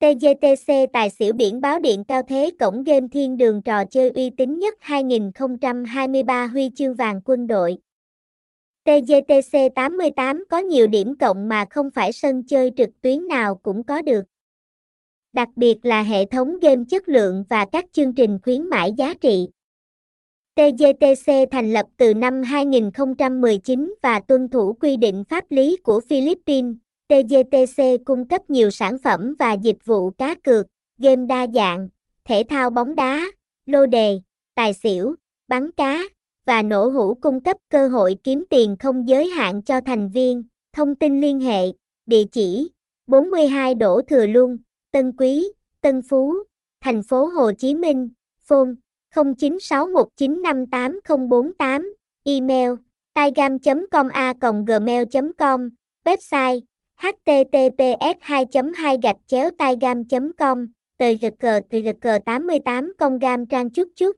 TGTC tài xỉu biển báo điện cao thế cổng game thiên đường trò chơi uy tín nhất 2023 huy chương vàng quân đội. TGTC 88 có nhiều điểm cộng mà không phải sân chơi trực tuyến nào cũng có được. Đặc biệt là hệ thống game chất lượng và các chương trình khuyến mãi giá trị. TGTC thành lập từ năm 2019 và tuân thủ quy định pháp lý của Philippines. TGTC cung cấp nhiều sản phẩm và dịch vụ cá cược, game đa dạng, thể thao bóng đá, lô đề, tài xỉu, bắn cá và nổ hũ cung cấp cơ hội kiếm tiền không giới hạn cho thành viên. Thông tin liên hệ, địa chỉ 42 Đỗ Thừa Luân, Tân Quý, Tân Phú, thành phố Hồ Chí Minh, phone 0961958048, email taigam.com a gmail.com, website https 2 2 gạch chéo taigam com. Tờ gg 88 công gam trang chút chút.